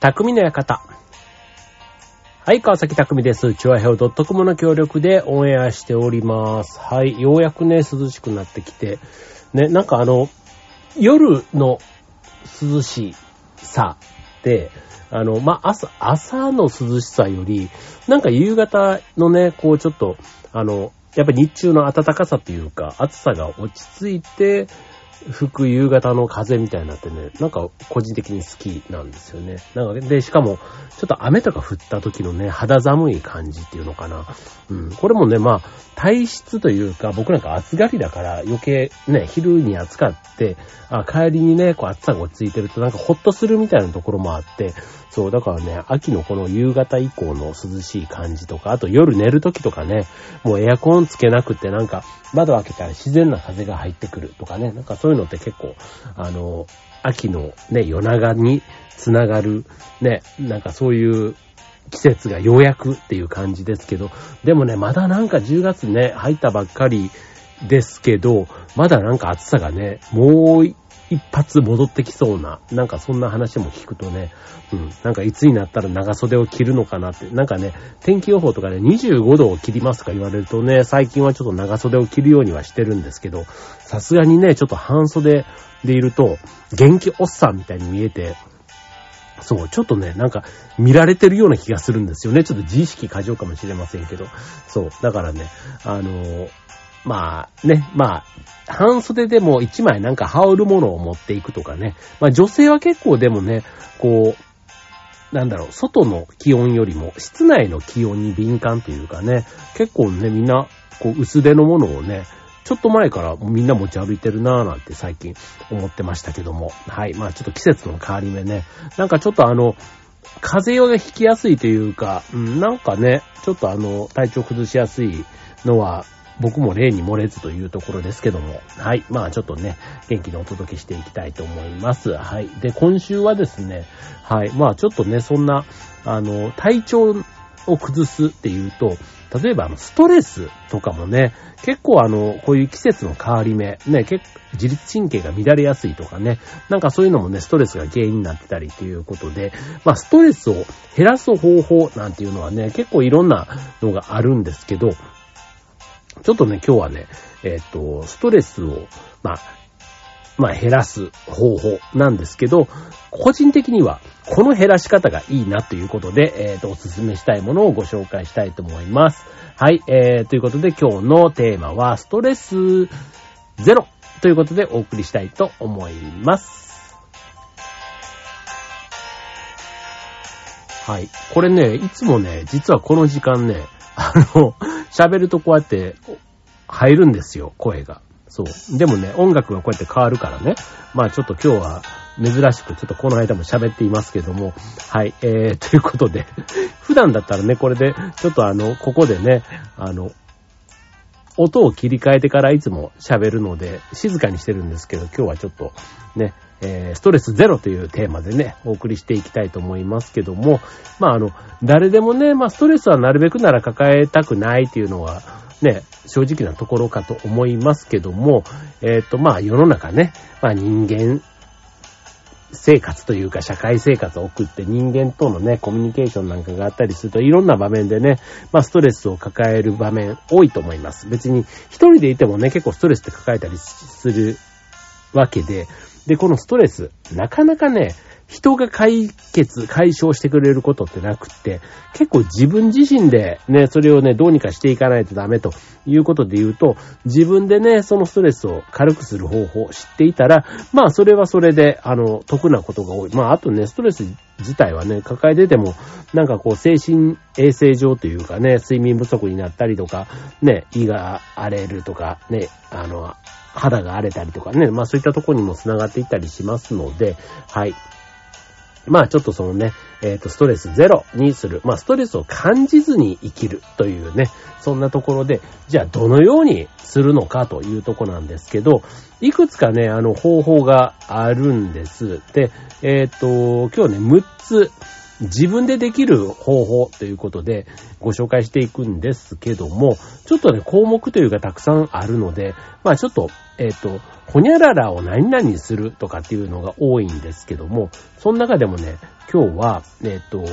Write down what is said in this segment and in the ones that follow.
匠の館。はい、川崎匠です。チュアヘオ .com の協力でオンエアしております。はい、ようやくね、涼しくなってきて、ね、なんかあの、夜の涼しさって、あの、まあ、朝、朝の涼しさより、なんか夕方のね、こうちょっと、あの、やっぱり日中の暖かさっていうか、暑さが落ち着いて、吹く夕方の風みたいになってね、なんか個人的に好きなんですよね。なんかで、しかも、ちょっと雨とか降った時のね、肌寒い感じっていうのかな。うん。これもね、まあ、体質というか、僕なんか暑がりだから余計ね、昼に暑かって、あ帰りにね、こう暑さが落ち着いてるとなんかホッとするみたいなところもあって、そう、だからね、秋のこの夕方以降の涼しい感じとか、あと夜寝る時とかね、もうエアコンつけなくてなんか窓開けたら自然な風が入ってくるとかね、なんかそういうのって結構、あの、秋のね、夜長につながる、ね、なんかそういう季節がようやくっていう感じですけど、でもね、まだなんか10月ね、入ったばっかりですけど、まだなんか暑さがね、もう一発戻ってきそうな、なんかそんな話も聞くとね、うん、なんかいつになったら長袖を着るのかなって、なんかね、天気予報とかで25度を切りますとか言われるとね、最近はちょっと長袖を着るようにはしてるんですけど、さすがにね、ちょっと半袖でいると、元気おっさんみたいに見えて、そう、ちょっとね、なんか見られてるような気がするんですよね。ちょっと自意識過剰かもしれませんけど。そう、だからね、あのーまあね、まあ、半袖でも一枚なんか羽織るものを持っていくとかね。まあ女性は結構でもね、こう、なんだろう、外の気温よりも室内の気温に敏感というかね、結構ね、みんな、こう、薄手のものをね、ちょっと前からみんな持ち歩いてるなぁなんて最近思ってましたけども。はい。まあちょっと季節の変わり目ね。なんかちょっとあの、風邪をひきやすいというか、うん、なんかね、ちょっとあの、体調崩しやすいのは、僕も例に漏れずというところですけども。はい。まあちょっとね、元気にお届けしていきたいと思います。はい。で、今週はですね、はい。まあちょっとね、そんな、あの、体調を崩すっていうと、例えば、ストレスとかもね、結構あの、こういう季節の変わり目、ね、結構自律神経が乱れやすいとかね、なんかそういうのもね、ストレスが原因になってたりということで、まあストレスを減らす方法なんていうのはね、結構いろんなのがあるんですけど、ちょっとね、今日はね、えっ、と、ストレスを、まあ、まあ減らす方法なんですけど、個人的にはこの減らし方がいいなということで、えっ、と、おすすめしたいものをご紹介したいと思います。はい、えー、ということで今日のテーマはストレスゼロということでお送りしたいと思います。はい。これね、いつもね、実はこの時間ね、あの、喋るとこうやって入るんですよ、声が。そう。でもね、音楽がこうやって変わるからね。まあちょっと今日は珍しくちょっとこの間も喋っていますけども。はい。えー、ということで、普段だったらね、これで、ちょっとあの、ここでね、あの、音を切り替えてからいつも喋るので、静かにしてるんですけど、今日はちょっとね、えー、ストレスゼロというテーマでね、お送りしていきたいと思いますけども、まああの、誰でもね、まあストレスはなるべくなら抱えたくないっていうのは、ね、正直なところかと思いますけども、えっ、と、まあ世の中ね、まあ人間生活というか社会生活を送って人間とのね、コミュニケーションなんかがあったりするといろんな場面でね、まあストレスを抱える場面多いと思います。別に一人でいてもね、結構ストレスって抱えたりするわけで、で、このストレス、なかなかね、人が解決、解消してくれることってなくって、結構自分自身でね、それをね、どうにかしていかないとダメということで言うと、自分でね、そのストレスを軽くする方法を知っていたら、まあそれはそれで、あの、得なことが多い。まああとね、ストレス自体はね、抱えてても、なんかこう、精神衛生上というかね、睡眠不足になったりとか、ね、胃が荒れるとか、ね、あの、肌が荒れたりとかね、まあそういったとこにも繋がっていったりしますので、はい。まあちょっとそのね、えっ、と、ストレスゼロにする。まあストレスを感じずに生きるというね、そんなところで、じゃあどのようにするのかというとこなんですけど、いくつかね、あの方法があるんです。で、えっ、と、今日ね、6つ、自分でできる方法ということでご紹介していくんですけども、ちょっとね、項目というかたくさんあるので、まあちょっと、えっ、と、ほにゃららを何々するとかっていうのが多いんですけども、その中でもね、今日は、えっ、と、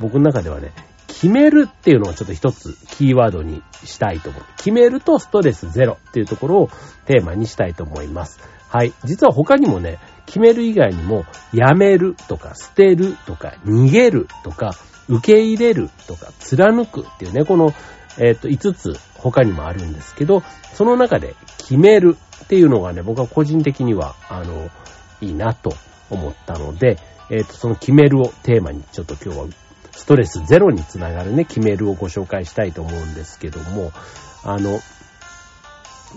僕の中ではね、決めるっていうのをちょっと一つキーワードにしたいと思う。決めるとストレスゼロっていうところをテーマにしたいと思います。はい。実は他にもね、決める以外にも、やめるとか、捨てるとか、逃げるとか、受け入れるとか、貫くっていうね、この、えっ、と、5つ他にもあるんですけど、その中で決めるっていうのがね、僕は個人的には、あの、いいなと思ったので、えっ、と、その決めるをテーマにちょっと今日はストレスゼロにつながるね、決めるをご紹介したいと思うんですけども、あの、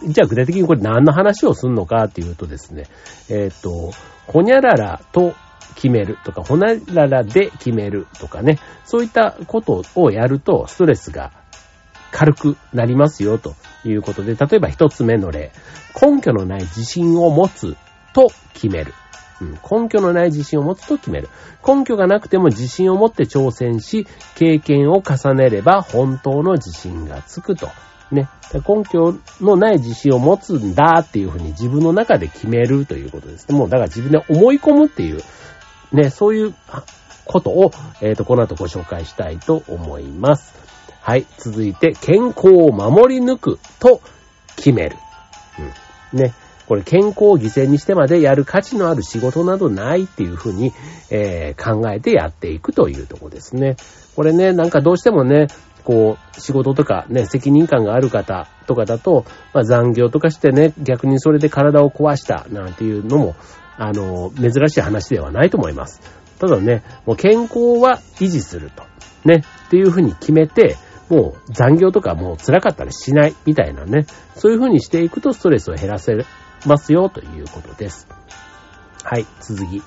じゃあ具体的にこれ何の話をするのかっていうとですね、えっ、ー、と、ほにゃららと決めるとか、ほにゃららで決めるとかね、そういったことをやるとストレスが軽くなりますよということで、例えば一つ目の例、根拠のない自信を持つと決める。うん、根拠のない自信を持つと決める。根拠がなくても自信を持って挑戦し、経験を重ねれば本当の自信がつくと。ね。根拠のない自信を持つんだっていうふうに自分の中で決めるということですね。もうだから自分で思い込むっていう、ね、そういうことを、えっ、ー、と、この後ご紹介したいと思います。はい。続いて、健康を守り抜くと決める。うん。ね。これ健康を犠牲にしてまでやる価値のある仕事などないっていうふうに、えー、考えてやっていくというとこですね。これね、なんかどうしてもね、こう、仕事とかね、責任感がある方とかだと、まあ残業とかしてね、逆にそれで体を壊したなんていうのも、あの、珍しい話ではないと思います。ただね、もう健康は維持すると。ね、っていうふうに決めて、もう残業とかもう辛かったらしないみたいなね、そういうふうにしていくとストレスを減らせますよということです。はい、続き。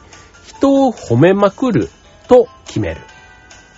人を褒めまくると決める。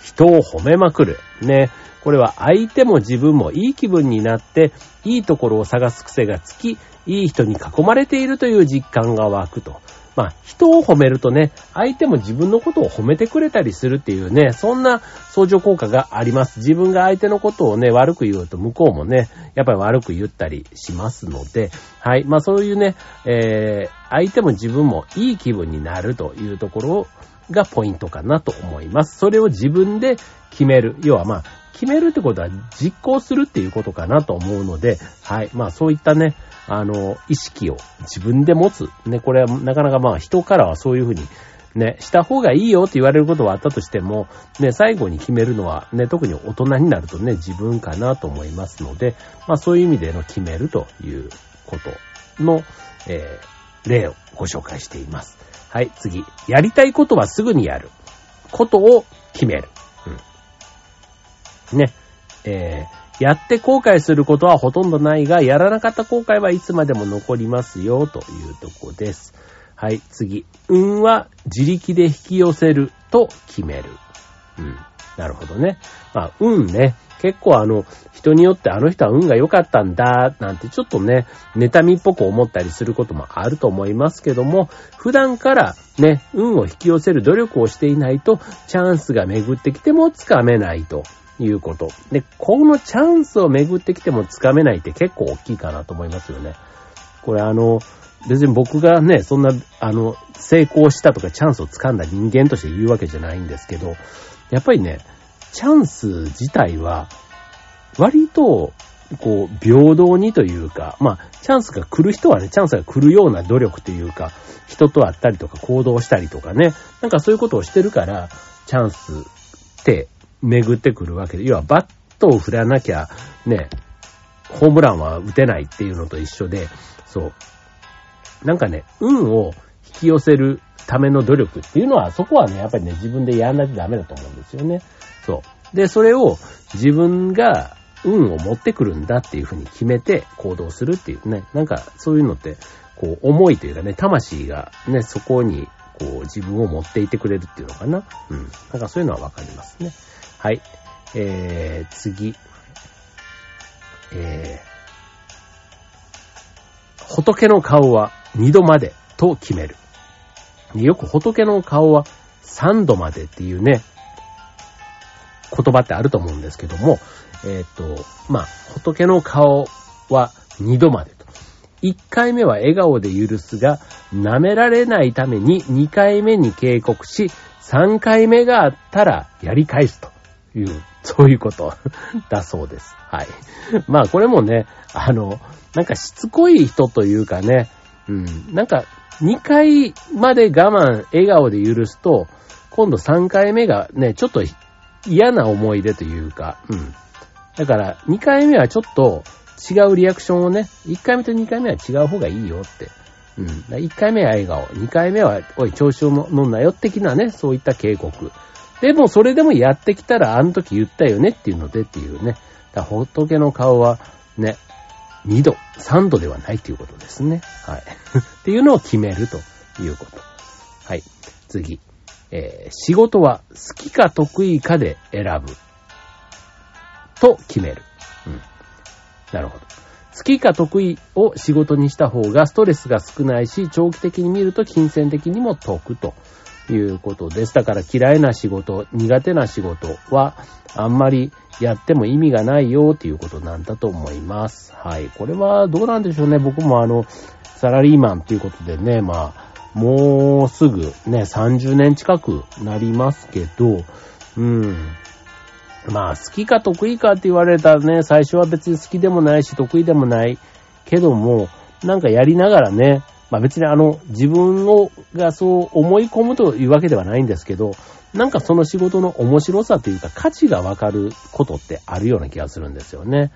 人を褒めまくる。ね。これは相手も自分もいい気分になって、いいところを探す癖がつき、いい人に囲まれているという実感が湧くと。まあ、人を褒めるとね、相手も自分のことを褒めてくれたりするっていうね、そんな相乗効果があります。自分が相手のことをね、悪く言うと向こうもね、やっぱり悪く言ったりしますので、はい。まあそういうね、えー、相手も自分もいい気分になるというところをがポイントかなと思います。それを自分で決める。要はまあ、決めるってことは実行するっていうことかなと思うので、はい。まあそういったね、あの、意識を自分で持つ。ね、これはなかなかまあ人からはそういうふうにね、した方がいいよって言われることはあったとしても、ね、最後に決めるのはね、特に大人になるとね、自分かなと思いますので、まあそういう意味での決めるということの、えー、例をご紹介しています。はい、次。やりたいことはすぐにやる。ことを決める。うん。ね。えー、やって後悔することはほとんどないが、やらなかった後悔はいつまでも残りますよ、というとこです。はい、次。運は自力で引き寄せると決める。うん。なるほどね。まあ、運ね。結構あの、人によってあの人は運が良かったんだ、なんてちょっとね、妬みっぽく思ったりすることもあると思いますけども、普段からね、運を引き寄せる努力をしていないと、チャンスが巡ってきてもつかめないということ。で、このチャンスを巡ってきてもつかめないって結構大きいかなと思いますよね。これあの、別に僕がね、そんな、あの、成功したとかチャンスを掴んだ人間として言うわけじゃないんですけど、やっぱりね、チャンス自体は、割と、こう、平等にというか、まあ、チャンスが来る人はね、チャンスが来るような努力というか、人と会ったりとか行動したりとかね、なんかそういうことをしてるから、チャンスって巡ってくるわけで、要はバットを振らなきゃ、ね、ホームランは打てないっていうのと一緒で、そう。なんかね、運を引き寄せるための努力っていうのは、そこはね、やっぱりね、自分でやらないとダメだと思うんですよね。そう。で、それを自分が運を持ってくるんだっていうふうに決めて行動するっていうね、なんかそういうのって、こう、思いというかね、魂がね、そこに、こう、自分を持っていてくれるっていうのかな。うん。なんかそういうのはわかりますね。はい。えー、次。えー、仏の顔は二度までと決める。よく仏の顔は三度までっていうね、言葉ってあると思うんですけども、えっ、と、まあ、仏の顔は二度までと。一回目は笑顔で許すが、舐められないために二回目に警告し、三回目があったらやり返すという、そういうこと だそうです。はい。まあこれもね、あの、なんかしつこい人というかね、うん、なんか2回まで我慢、笑顔で許すと、今度3回目がね、ちょっと嫌な思い出というか、うん。だから2回目はちょっと違うリアクションをね、1回目と2回目は違う方がいいよって。うん。1回目は笑顔、2回目は、おい、調子を飲んなよ、的なね、そういった警告。でも、それでもやってきたら、あの時言ったよねっていうのでっていうね。だ仏の顔は、ね、2度、3度ではないということですね。はい。っていうのを決めるということ。はい。次。えー、仕事は好きか得意かで選ぶ。と決める。うん。なるほど。好きか得意を仕事にした方がストレスが少ないし、長期的に見ると金銭的にも得ということです。だから嫌いな仕事、苦手な仕事はあんまりやっても意味がないよっていうことなんだと思います。はい。これはどうなんでしょうね。僕もあの、サラリーマンっていうことでね、まあ、もうすぐね、30年近くなりますけど、うん。まあ、好きか得意かって言われたらね、最初は別に好きでもないし、得意でもないけども、なんかやりながらね、まあ別にあの、自分を、がそう思い込むというわけではないんですけど、なんかその仕事の面白さというか価値がわかることってあるような気がするんですよね。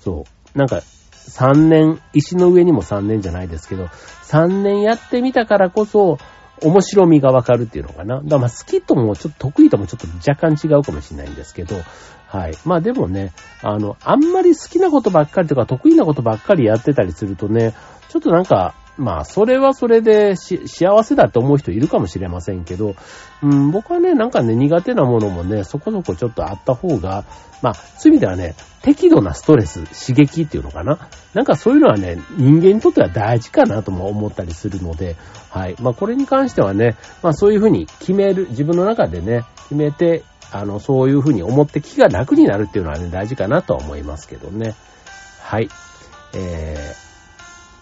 そう。なんか、3年、石の上にも3年じゃないですけど、3年やってみたからこそ、面白みがわかるっていうのかな。だからまあ好きともちょっと得意ともちょっと若干違うかもしれないんですけど、はい。まあでもね、あの、あんまり好きなことばっかりとか得意なことばっかりやってたりするとね、ちょっとなんか、まあ、それはそれでし、幸せだって思う人いるかもしれませんけど、うん、僕はね、なんかね、苦手なものもね、そこそこちょっとあった方が、まあ、そういう意味ではね、適度なストレス、刺激っていうのかな？なんかそういうのはね、人間にとっては大事かなとも思ったりするので、はい。まあ、これに関してはね、まあ、そういうふうに決める、自分の中でね、決めて、あの、そういうふうに思って気が楽になるっていうのはね、大事かなとは思いますけどね。はい。えー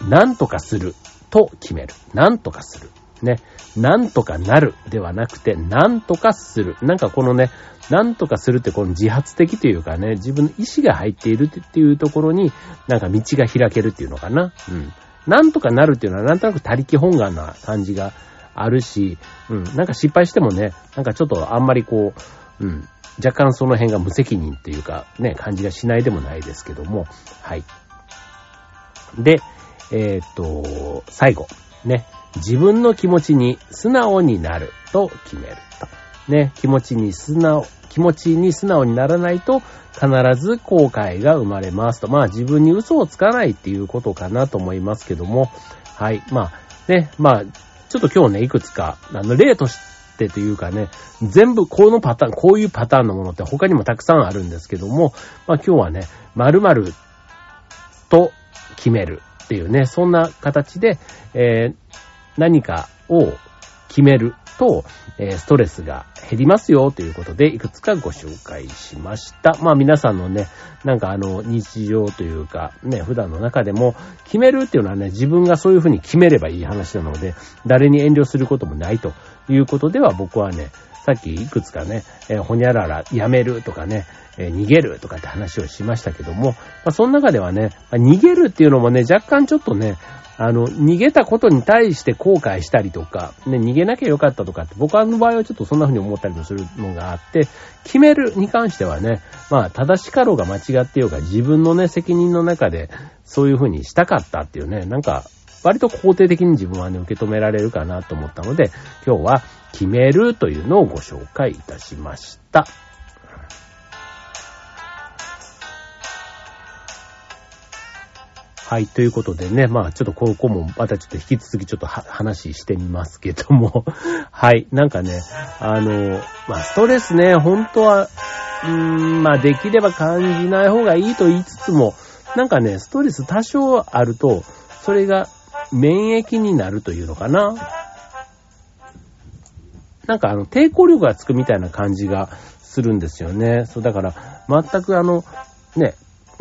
なんとかすると決める。なんとかする。ね。なんとかなるではなくて、なんとかする。なんかこのね、なんとかするってこの自発的というかね、自分の意志が入っているっていうところに、なんか道が開けるっていうのかな。うん。なんとかなるっていうのはなんとなく他力本願な感じがあるし、うん。なんか失敗してもね、なんかちょっとあんまりこう、うん。若干その辺が無責任っていうか、ね、感じがしないでもないですけども、はい。で、えっ、と、最後、ね、自分の気持ちに素直になると決めると。ね、気持ちに素直、気持ちに素直にならないと必ず後悔が生まれますと。まあ自分に嘘をつかないっていうことかなと思いますけども、はい。まあね、まあ、ちょっと今日ね、いくつか、あの、例としてというかね、全部このパターン、こういうパターンのものって他にもたくさんあるんですけども、まあ今日はね、〇〇と決める。っていうね、そんな形で、えー、何かを決めると、え、ストレスが減りますよということで、いくつかご紹介しました。まあ皆さんのね、なんかあの、日常というか、ね、普段の中でも、決めるっていうのはね、自分がそういうふうに決めればいい話なので、誰に遠慮することもないということでは、僕はね、さっきいくつかね、えー、ほにゃららやめるとかね、えー、逃げるとかって話をしましたけども、まあ、その中ではね、まあ、逃げるっていうのもね、若干ちょっとね、あの、逃げたことに対して後悔したりとか、ね、逃げなきゃよかったとかって、僕の場合はちょっとそんな風に思ったりもするのがあって、決めるに関してはね、まあ、正しかろうが間違ってようが、自分のね、責任の中で、そういう風にしたかったっていうね、なんか、割と肯定的に自分はね、受け止められるかなと思ったので、今日は決めるというのをご紹介いたしました。はい、ということでね、まあちょっとここもまたちょっと引き続きちょっと話してみますけども、はい、なんかね、あの、まあストレスね、本当は、うーん、まあできれば感じない方がいいと言いつつも、なんかね、ストレス多少あると、それが免疫になるというのかな。なんかあの、抵抗力がつくみたいな感じがするんですよね。そう、だから、全くあの、ね、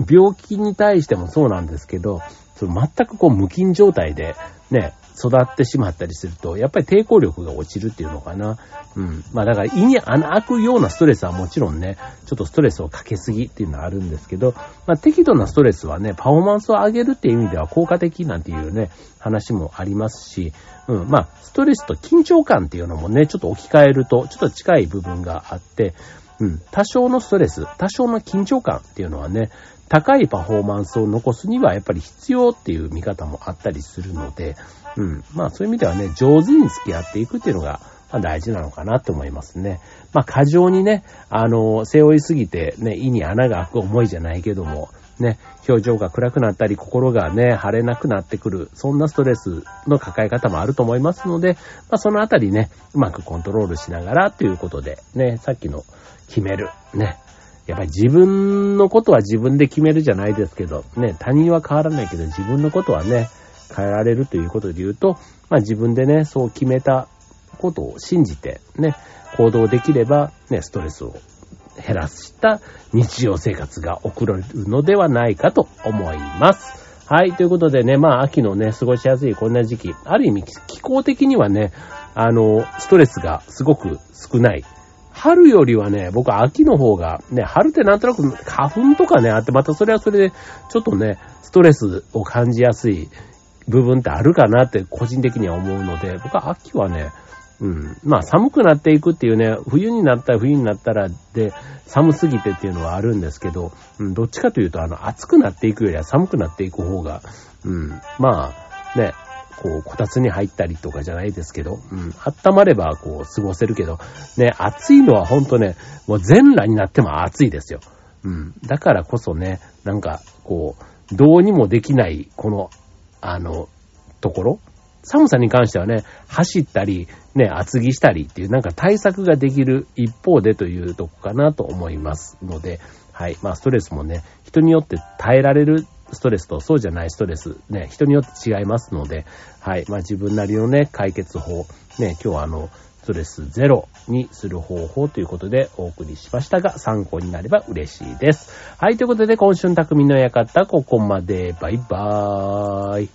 病気に対してもそうなんですけど、その全くこう無菌状態でね、育ってしまったりすると、やっぱり抵抗力が落ちるっていうのかな。うん。まあだから胃に穴開くようなストレスはもちろんね、ちょっとストレスをかけすぎっていうのはあるんですけど、まあ適度なストレスはね、パフォーマンスを上げるっていう意味では効果的なんていうね、話もありますし、うん。まあストレスと緊張感っていうのもね、ちょっと置き換えると、ちょっと近い部分があって、うん。多少のストレス、多少の緊張感っていうのはね、高いパフォーマンスを残すにはやっぱり必要っていう見方もあったりするので、うん。まあそういう意味ではね、上手に付き合っていくっていうのが、まあ大事なのかなって思いますね。まあ過剰にね、あの、背負いすぎてね、胃に穴が開く思いじゃないけども、ね、表情が暗くなったり、心がね、晴れなくなってくる、そんなストレスの抱え方もあると思いますので、まあそのあたりね、うまくコントロールしながらということで、ね、さっきの決める、ね、やっぱり自分のことは自分で決めるじゃないですけど、ね、他人は変わらないけど自分のことはね、変えられるということで言うと、まあ自分でね、そう決めたことを信じてね、行動できれば、ね、ストレスを減らした日常生活が送られるのではないかと思います。はい。ということでね、まあ、秋のね、過ごしやすいこんな時期、ある意味、気候的にはね、あの、ストレスがすごく少ない。春よりはね、僕は秋の方が、ね、春ってなんとなく花粉とかね、あって、またそれはそれで、ちょっとね、ストレスを感じやすい部分ってあるかなって個人的には思うので、僕は秋はね、うん。まあ寒くなっていくっていうね、冬になったら冬になったらで寒すぎてっていうのはあるんですけど、うん、どっちかというとあの暑くなっていくよりは寒くなっていく方が、うん、まあね、こう、こたつに入ったりとかじゃないですけど、うん、温まればこう過ごせるけど、ね、暑いのはほんとね、もう全裸になっても暑いですよ。うん。だからこそね、なんか、こう、どうにもできない、このあの、ところ寒さに関してはね、走ったり、ね、厚着したりっていうなんか対策ができる一方でというとこかなと思いますので、はい。まあストレスもね、人によって耐えられるストレスとそうじゃないストレス、ね、人によって違いますので、はい。まあ自分なりのね、解決法、ね、今日はあの、ストレスゼロにする方法ということでお送りしましたが、参考になれば嬉しいです。はい、ということで今週の匠の館、ここまで。バイバーイ。